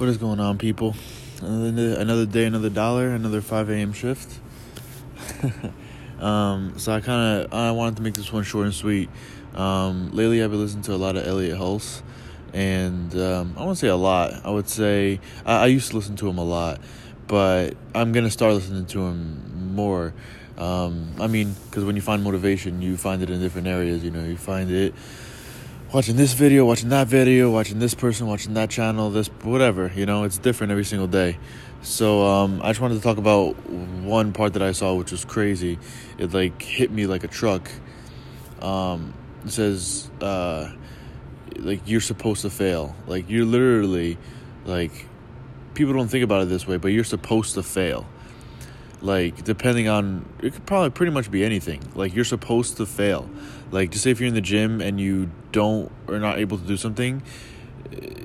What is going on, people? Another, another day, another dollar, another 5 a.m. shift. um, so I kind of I wanted to make this one short and sweet. Um, lately, I've been listening to a lot of Elliott Hulse, and um, I won't say a lot. I would say I, I, used to listen to him a lot, but I'm gonna start listening to him more. Um, I mean, because when you find motivation, you find it in different areas. You know, you find it watching this video, watching that video, watching this person, watching that channel, this whatever. You know, it's different every single day. So um, I just wanted to talk about one part that I saw, which was crazy. It like hit me like a truck. Um, it says uh, like you're supposed to fail. Like you're literally like people don't think about it this way, but you're supposed to fail like depending on it could probably pretty much be anything. Like you're supposed to fail. Like just say if you're in the gym and you don't or not able to do something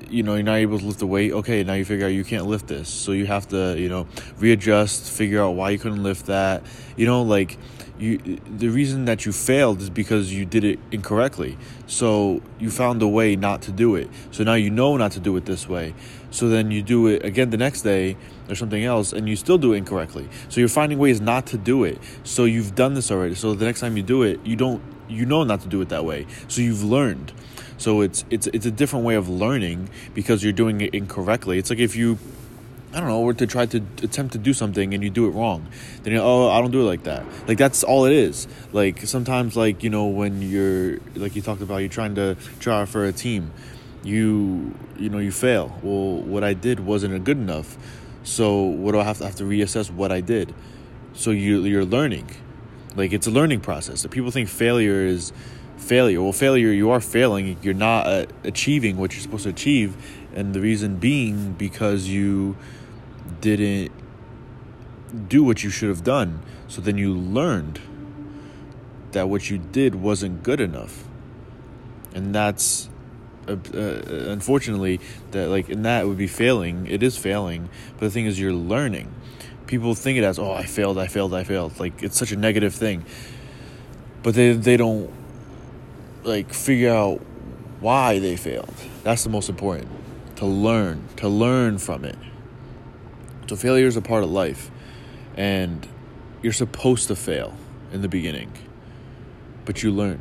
you know you're not able to lift the weight okay now you figure out you can't lift this. So you have to you know readjust figure out why you couldn't lift that. You know like you the reason that you failed is because you did it incorrectly. So you found a way not to do it. So now you know not to do it this way. So then you do it again the next day or something else and you still do it incorrectly. So you're finding ways not to do it. So you've done this already. So the next time you do it you don't you know not to do it that way so you've learned so it's it's it's a different way of learning because you're doing it incorrectly it's like if you I don't know, or to try to attempt to do something and you do it wrong. Then you oh, I don't do it like that. Like that's all it is. Like sometimes, like you know, when you're like you talked about, you're trying to try for a team, you you know you fail. Well, what I did wasn't good enough. So what do I have to have to reassess what I did? So you you're learning, like it's a learning process. So people think failure is failure. Well, failure you are failing. You're not uh, achieving what you're supposed to achieve, and the reason being because you didn't do what you should have done. So then you learned that what you did wasn't good enough. And that's uh, uh, unfortunately that like in that would be failing. It is failing, but the thing is you're learning. People think it as oh I failed, I failed, I failed. Like it's such a negative thing. But they they don't like figure out why they failed. That's the most important. To learn, to learn from it. So failure is a part of life, and you're supposed to fail in the beginning, but you learn.